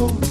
Oh.